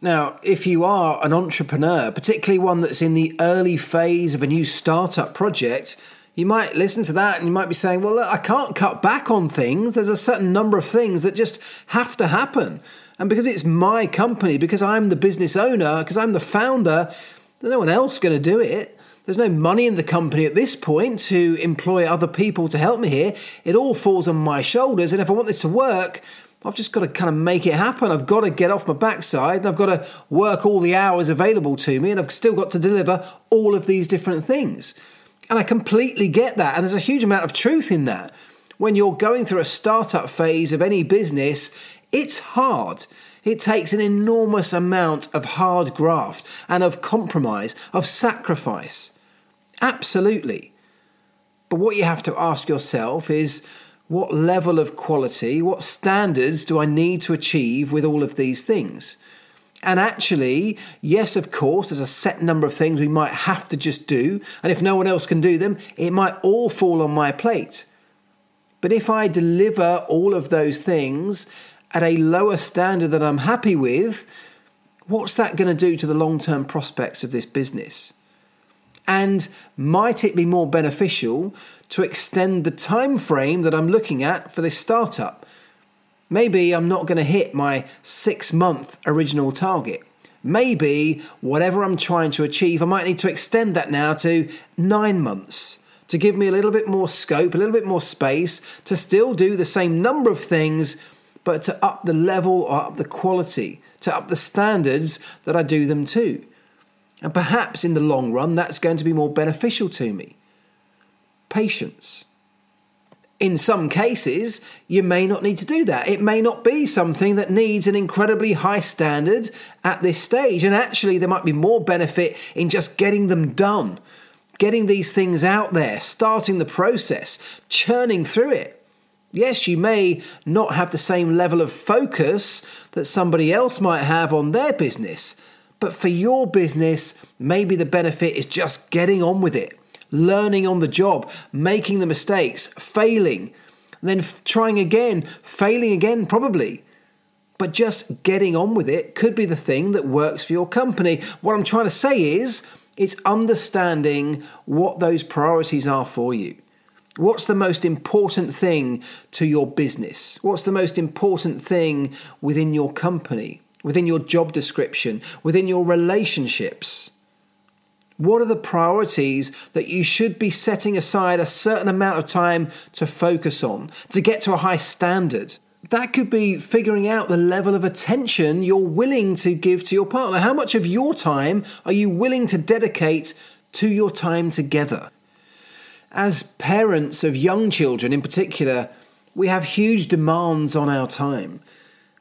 Now, if you are an entrepreneur, particularly one that's in the early phase of a new startup project, you might listen to that and you might be saying, well, look, I can't cut back on things. There's a certain number of things that just have to happen. And because it's my company, because I'm the business owner, because I'm the founder, there's no one else going to do it. There's no money in the company at this point to employ other people to help me here. It all falls on my shoulders. And if I want this to work, I've just got to kind of make it happen. I've got to get off my backside and I've got to work all the hours available to me and I've still got to deliver all of these different things. And I completely get that. And there's a huge amount of truth in that. When you're going through a startup phase of any business, it's hard. It takes an enormous amount of hard graft and of compromise, of sacrifice. Absolutely. But what you have to ask yourself is what level of quality, what standards do I need to achieve with all of these things? And actually, yes, of course, there's a set number of things we might have to just do. And if no one else can do them, it might all fall on my plate. But if I deliver all of those things at a lower standard that I'm happy with, what's that going to do to the long term prospects of this business? And might it be more beneficial to extend the time frame that I'm looking at for this startup? Maybe I'm not going to hit my six month original target. Maybe whatever I'm trying to achieve, I might need to extend that now to nine months to give me a little bit more scope, a little bit more space to still do the same number of things, but to up the level or up the quality, to up the standards that I do them to. And perhaps in the long run, that's going to be more beneficial to me. Patience. In some cases, you may not need to do that. It may not be something that needs an incredibly high standard at this stage. And actually, there might be more benefit in just getting them done, getting these things out there, starting the process, churning through it. Yes, you may not have the same level of focus that somebody else might have on their business, but for your business, maybe the benefit is just getting on with it, learning on the job, making the mistakes, failing, then trying again, failing again, probably. But just getting on with it could be the thing that works for your company. What I'm trying to say is, it's understanding what those priorities are for you. What's the most important thing to your business? What's the most important thing within your company? Within your job description, within your relationships? What are the priorities that you should be setting aside a certain amount of time to focus on to get to a high standard? That could be figuring out the level of attention you're willing to give to your partner. How much of your time are you willing to dedicate to your time together? As parents of young children in particular, we have huge demands on our time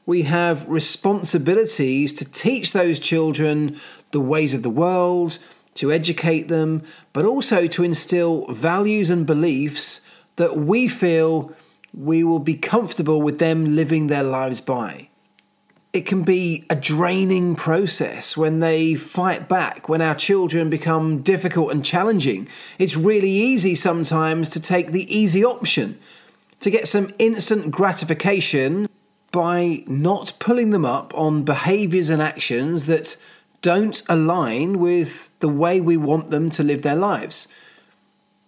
we have responsibilities to teach those children the ways of the world, to educate them, but also to instill values and beliefs that we feel we will be comfortable with them living their lives by. it can be a draining process when they fight back, when our children become difficult and challenging. It's really easy sometimes to take the easy option, to get some instant gratification by not pulling them up on behaviours and actions that don't align with the way we want them to live their lives.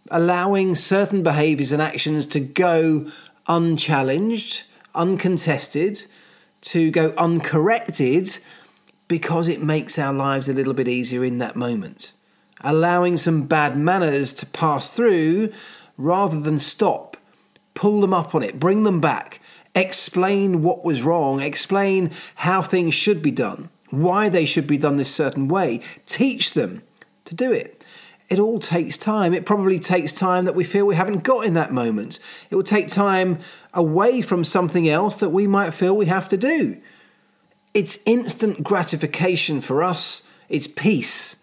Allowing certain behaviours and actions to go unchallenged, uncontested, to go uncorrected because it makes our lives a little bit easier in that moment. Allowing some bad manners to pass through rather than stop, pull them up on it, bring them back, explain what was wrong, explain how things should be done, why they should be done this certain way, teach them to do it. It all takes time. It probably takes time that we feel we haven't got in that moment. It will take time away from something else that we might feel we have to do. It's instant gratification for us, it's peace.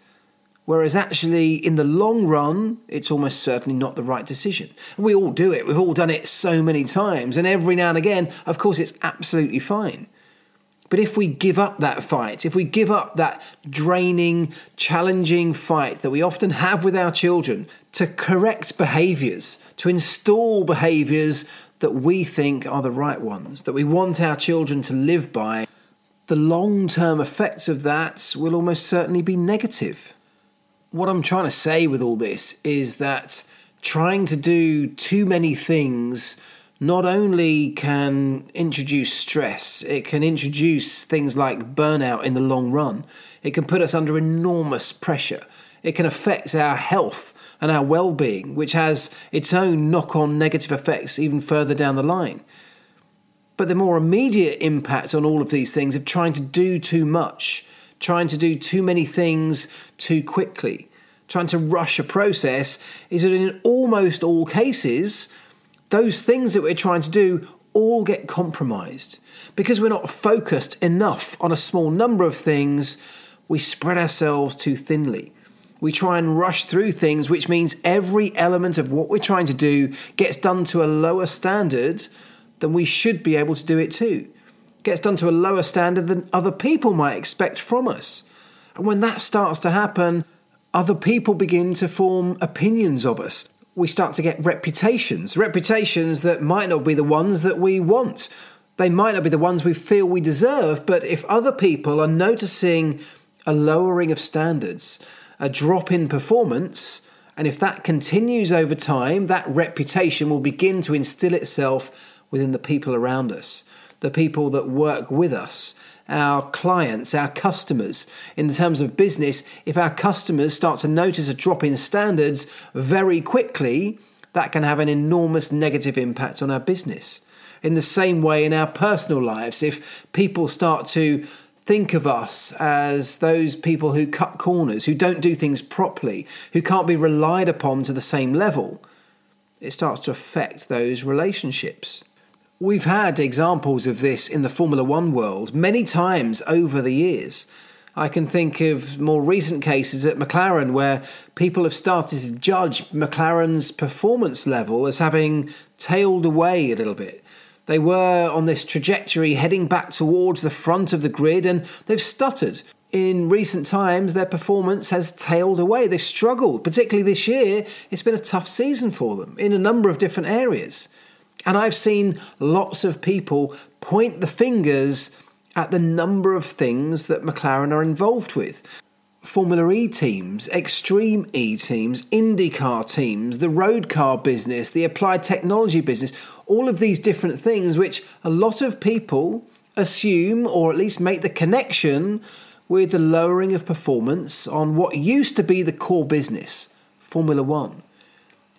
Whereas actually, in the long run, it's almost certainly not the right decision. We all do it, we've all done it so many times, and every now and again, of course, it's absolutely fine. But if we give up that fight, if we give up that draining, challenging fight that we often have with our children to correct behaviours, to install behaviours that we think are the right ones, that we want our children to live by, the long term effects of that will almost certainly be negative. What I'm trying to say with all this is that trying to do too many things not only can introduce stress, it can introduce things like burnout in the long run. It can put us under enormous pressure. It can affect our health and our well being, which has its own knock on negative effects even further down the line. But the more immediate impact on all of these things of trying to do too much, trying to do too many things too quickly, trying to rush a process is that in almost all cases, those things that we're trying to do all get compromised. Because we're not focused enough on a small number of things, we spread ourselves too thinly. We try and rush through things, which means every element of what we're trying to do gets done to a lower standard than we should be able to do it to. Gets done to a lower standard than other people might expect from us. And when that starts to happen, other people begin to form opinions of us. We start to get reputations, reputations that might not be the ones that we want. They might not be the ones we feel we deserve, but if other people are noticing a lowering of standards, a drop in performance, and if that continues over time, that reputation will begin to instill itself within the people around us, the people that work with us, our clients, our customers. In terms of business, if our customers start to notice a drop in standards very quickly, that can have an enormous negative impact on our business. In the same way, in our personal lives, if people start to think of us as those people who cut corners, who don't do things properly, who can't be relied upon to the same level, it starts to affect those relationships. We've had examples of this in the Formula One world many times over the years. I can think of more recent cases at McLaren where people have started to judge McLaren's performance level as having tailed away a little bit. They were on this trajectory heading back towards the front of the grid and they've stuttered. In recent times, their performance has tailed away. They've struggled, particularly this year. It's been a tough season for them in a number of different areas. And I've seen lots of people point the fingers at the number of things that McLaren are involved with. Formula E teams, Extreme E teams, IndyCar teams, the road car business, the applied technology business, all of these different things which a lot of people assume or at least make the connection with the lowering of performance on what used to be the core business, Formula One.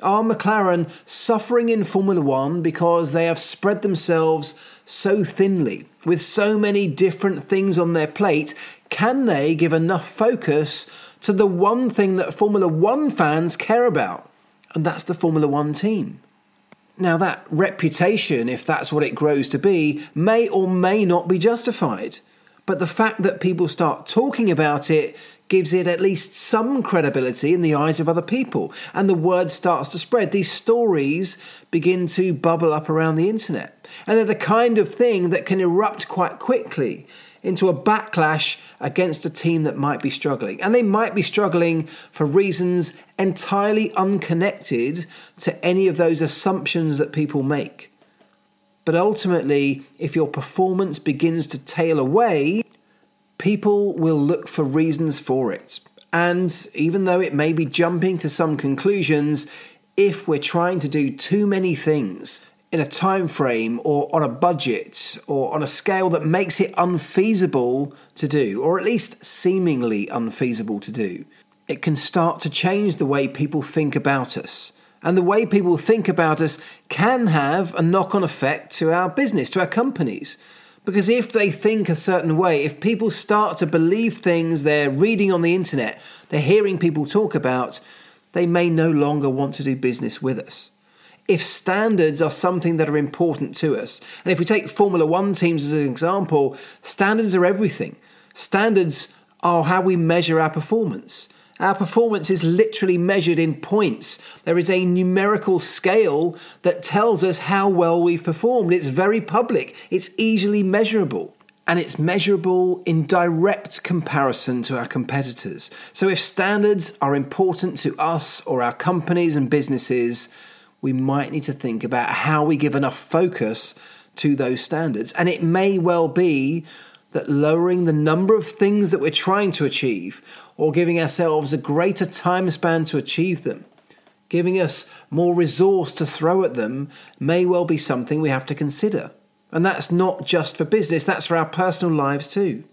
Are McLaren suffering in Formula One because they have spread themselves so thinly with so many different things on their plate? Can they give enough focus to the one thing that Formula One fans care about? And that's the Formula One team. Now, that reputation, if that's what it grows to be, may or may not be justified. But the fact that people start talking about it gives it at least some credibility in the eyes of other people, and the word starts to spread. These stories begin to bubble up around the internet, and they're the kind of thing that can erupt quite quickly into a backlash against a team that might be struggling. And they might be struggling for reasons entirely unconnected to any of those assumptions that people make. But ultimately, if your performance begins to tail away, people will look for reasons for it. And even though it may be jumping to some conclusions, if we're trying to do too many things in a time frame or on a budget or on a scale that makes it unfeasible to do, or at least seemingly unfeasible to do, it can start to change the way people think about us. And the way people think about us can have a knock on effect to our business, to our companies. Because if they think a certain way, if people start to believe things they're reading on the internet, they're hearing people talk about, they may no longer want to do business with us. If standards are something that are important to us, and if we take Formula One teams as an example, standards are everything. Standards are how we measure our performance. Our performance is literally measured in points. There is a numerical scale that tells us how well we've performed. It's very public, it's easily measurable and it's measurable in direct comparison to our competitors. So, if standards are important to us or our companies and businesses, we might need to think about how we give enough focus to those standards. And it may well be that lowering the number of things that we're trying to achieve or giving ourselves a greater time span to achieve them, giving us more resource to throw at them, may well be something we have to consider. And that's not just for business, that's for our personal lives too.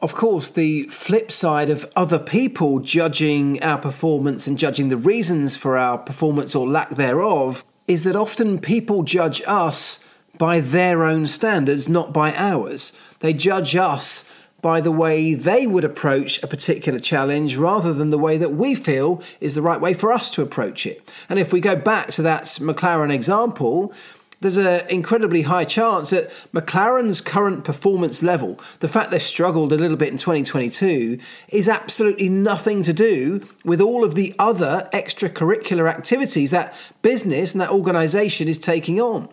Of course, the flip side of other people judging our performance and judging the reasons for our performance or lack thereof is that often people judge us by their own standards, not by ours. They judge us by the way they would approach a particular challenge rather than the way that we feel is the right way for us to approach it. And if we go back to that McLaren example, there's an incredibly high chance that McLaren's current performance level, the fact they've struggled a little bit in 2022, is absolutely nothing to do with all of the other extracurricular activities that business and that organisation is taking on.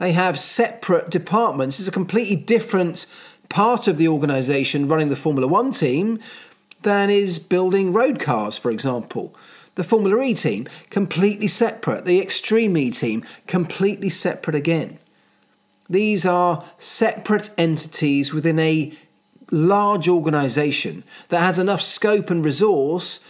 They have separate departments. It's a completely different part of the organisation running the Formula One team than is building road cars, for example. The Formula E team, completely separate. The Extreme E team, completely separate again. These are separate entities within a large organisation that has enough scope and resource,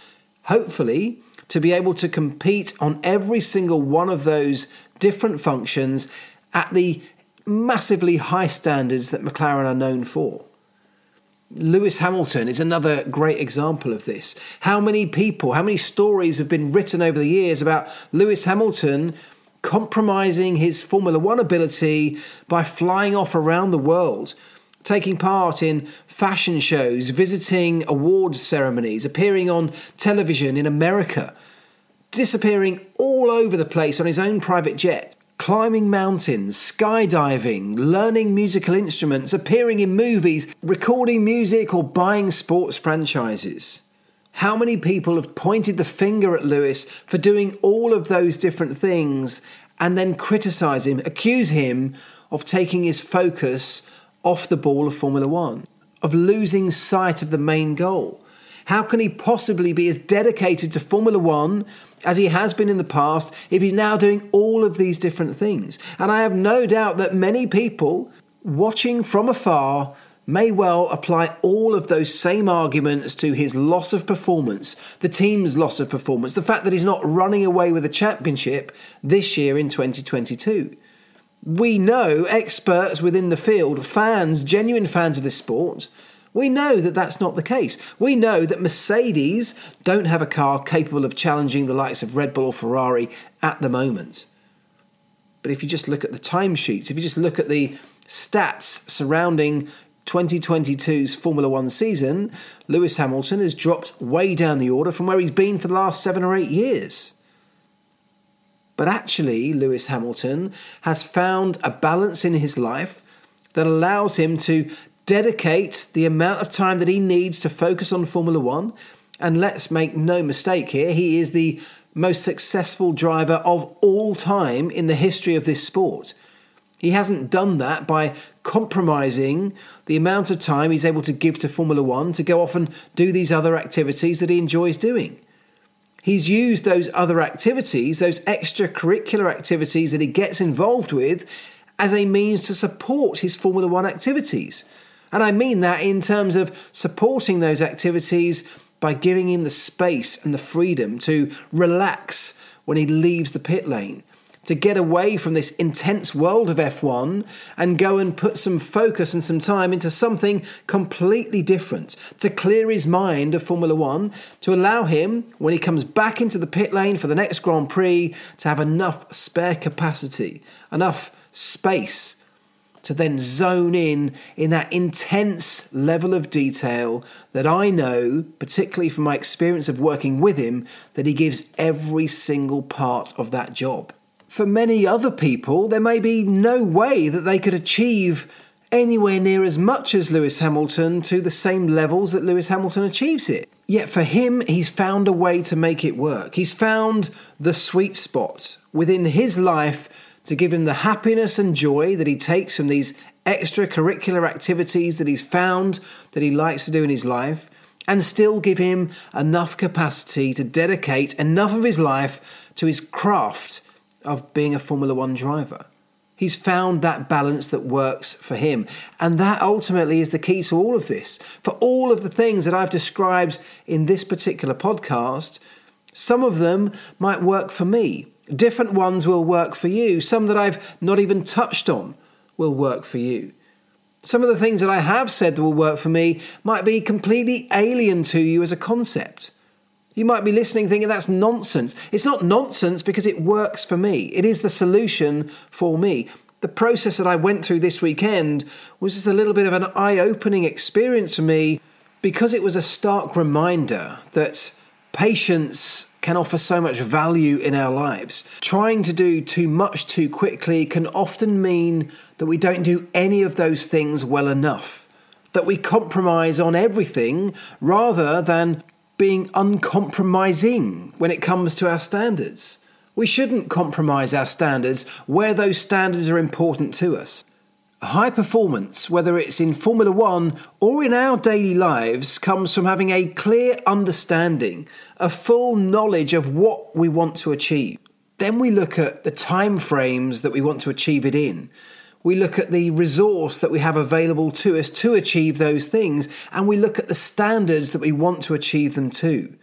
hopefully, to be able to compete on every single one of those different functions at the massively high standards that McLaren are known for. Lewis Hamilton is another great example of this. How many people, how many stories have been written over the years about Lewis Hamilton compromising his Formula One ability by flying off around the world, taking part in fashion shows, visiting awards ceremonies, appearing on television in America, disappearing all over the place on his own private jet climbing mountains, skydiving, learning musical instruments, appearing in movies, recording music, or buying sports franchises. How many people have pointed the finger at Lewis for doing all of those different things and then criticise him, accuse him of taking his focus off the ball of Formula One, of losing sight of the main goal? How can he possibly be as dedicated to Formula One as he has been in the past if he's now doing all of these different things? And I have no doubt that many people watching from afar may well apply all of those same arguments to his loss of performance, the team's loss of performance, the fact that he's not running away with a championship this year in 2022. We know experts within the field, fans, genuine fans of this sport, we know that that's not the case. We know that Mercedes don't have a car capable of challenging the likes of Red Bull or Ferrari at the moment. But if you just look at the timesheets, if you just look at the stats surrounding 2022's Formula One season, Lewis Hamilton has dropped way down the order from where he's been for the last seven or eight years. But actually, Lewis Hamilton has found a balance in his life that allows him to dedicate the amount of time that he needs to focus on Formula One. And let's make no mistake here, he is the most successful driver of all time in the history of this sport. He hasn't done that by compromising the amount of time he's able to give to Formula One to go off and do these other activities that he enjoys doing. He's used those other activities, those extracurricular activities that he gets involved with, as a means to support his Formula One activities. And I mean that in terms of supporting those activities by giving him the space and the freedom to relax when he leaves the pit lane, to get away from this intense world of F1 and go and put some focus and some time into something completely different, to clear his mind of Formula One, to allow him, when he comes back into the pit lane for the next Grand Prix, to have enough spare capacity, enough space to then zone in in that intense level of detail that I know, particularly from my experience of working with him, that he gives every single part of that job. For many other people, there may be no way that they could achieve anywhere near as much as Lewis Hamilton to the same levels that Lewis Hamilton achieves it. Yet for him, he's found a way to make it work. He's found the sweet spot within his life to give him the happiness and joy that he takes from these extracurricular activities that he's found that he likes to do in his life, and still give him enough capacity to dedicate enough of his life to his craft of being a Formula One driver. He's found that balance that works for him. And that ultimately is the key to all of this. For all of the things that I've described in this particular podcast, some of them might work for me. Different ones will work for you. Some that I've not even touched on will work for you. Some of the things that I have said that will work for me might be completely alien to you as a concept. You might be listening thinking that's nonsense. It's not nonsense because it works for me. It is the solution for me. The process that I went through this weekend was just a little bit of an eye opening experience for me because it was a stark reminder that patience can offer so much value in our lives. Trying to do too much too quickly can often mean that we don't do any of those things well enough, that we compromise on everything rather than being uncompromising when it comes to our standards. We shouldn't compromise our standards where those standards are important to us. High performance, whether it's in Formula One or in our daily lives, comes from having a clear understanding, a full knowledge of what we want to achieve. Then we look at the time frames that we want to achieve it in. We look at the resource that we have available to us to achieve those things, and we look at the standards that we want to achieve them to.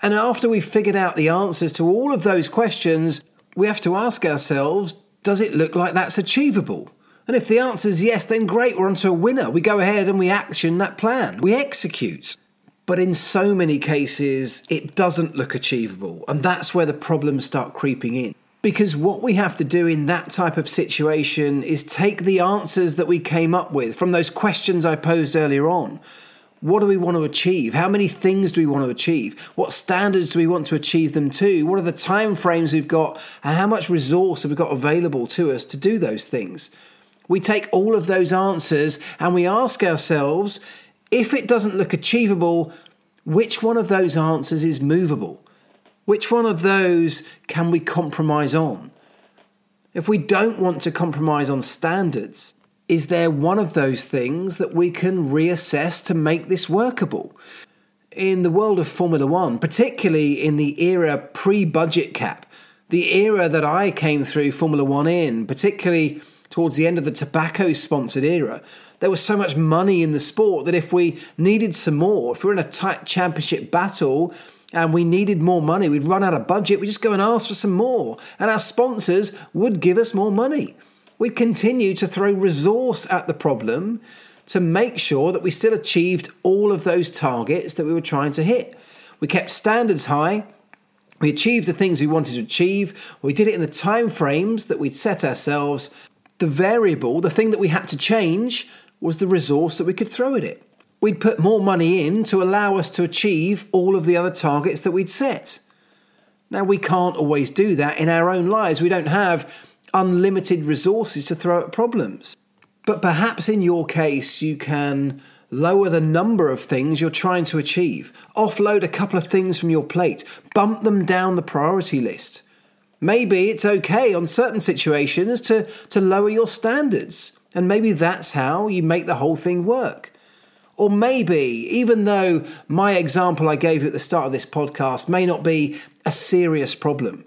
And after we've figured out the answers to all of those questions, we have to ask ourselves does it look like that's achievable? And if the answer is yes, then great, we're onto a winner. We go ahead and we action that plan, we execute. But in so many cases, it doesn't look achievable. And that's where the problems start creeping in. Because what we have to do in that type of situation is take the answers that we came up with from those questions I posed earlier on. What do we want to achieve? How many things do we want to achieve? What standards do we want to achieve them to? What are the time frames we've got? And how much resource have we got available to us to do those things? We take all of those answers and we ask ourselves if it doesn't look achievable, which one of those answers is movable? Which one of those can we compromise on? If we don't want to compromise on standards, is there one of those things that we can reassess to make this workable? In the world of Formula One, particularly in the era pre budget cap, the era that I came through Formula One in, particularly towards the end of the tobacco sponsored era, there was so much money in the sport that if we needed some more, if we were in a tight championship battle and we needed more money, we'd run out of budget, we'd just go and ask for some more. And our sponsors would give us more money. We'd continue to throw resource at the problem to make sure that we still achieved all of those targets that we were trying to hit. We kept standards high. We achieved the things we wanted to achieve. We did it in the time frames that we'd set ourselves, the variable, the thing that we had to change, was the resource that we could throw at it. We'd put more money in to allow us to achieve all of the other targets that we'd set. Now, we can't always do that in our own lives. We don't have unlimited resources to throw at problems. But perhaps in your case, you can lower the number of things you're trying to achieve, offload a couple of things from your plate, bump them down the priority list. Maybe it's okay on certain situations to, to lower your standards, and maybe that's how you make the whole thing work. Or maybe, even though my example I gave you at the start of this podcast may not be a serious problem,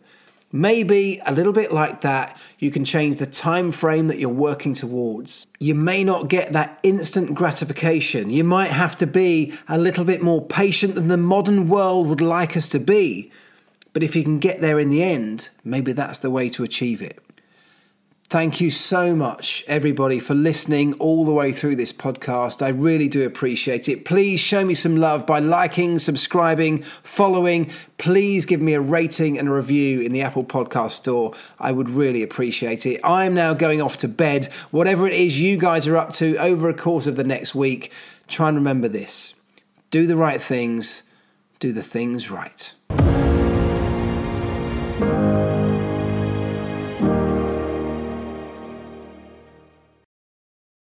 maybe a little bit like that, you can change the time frame that you're working towards. You may not get that instant gratification. You might have to be a little bit more patient than the modern world would like us to be. But if you can get there in the end, maybe that's the way to achieve it. Thank you so much, everybody, for listening all the way through this podcast. I really do appreciate it. Please show me some love by liking, subscribing, following. Please give me a rating and a review in the Apple Podcast Store. I would really appreciate it. I'm now going off to bed. Whatever it is you guys are up to over a course of the next week, try and remember this do the right things, do the things right.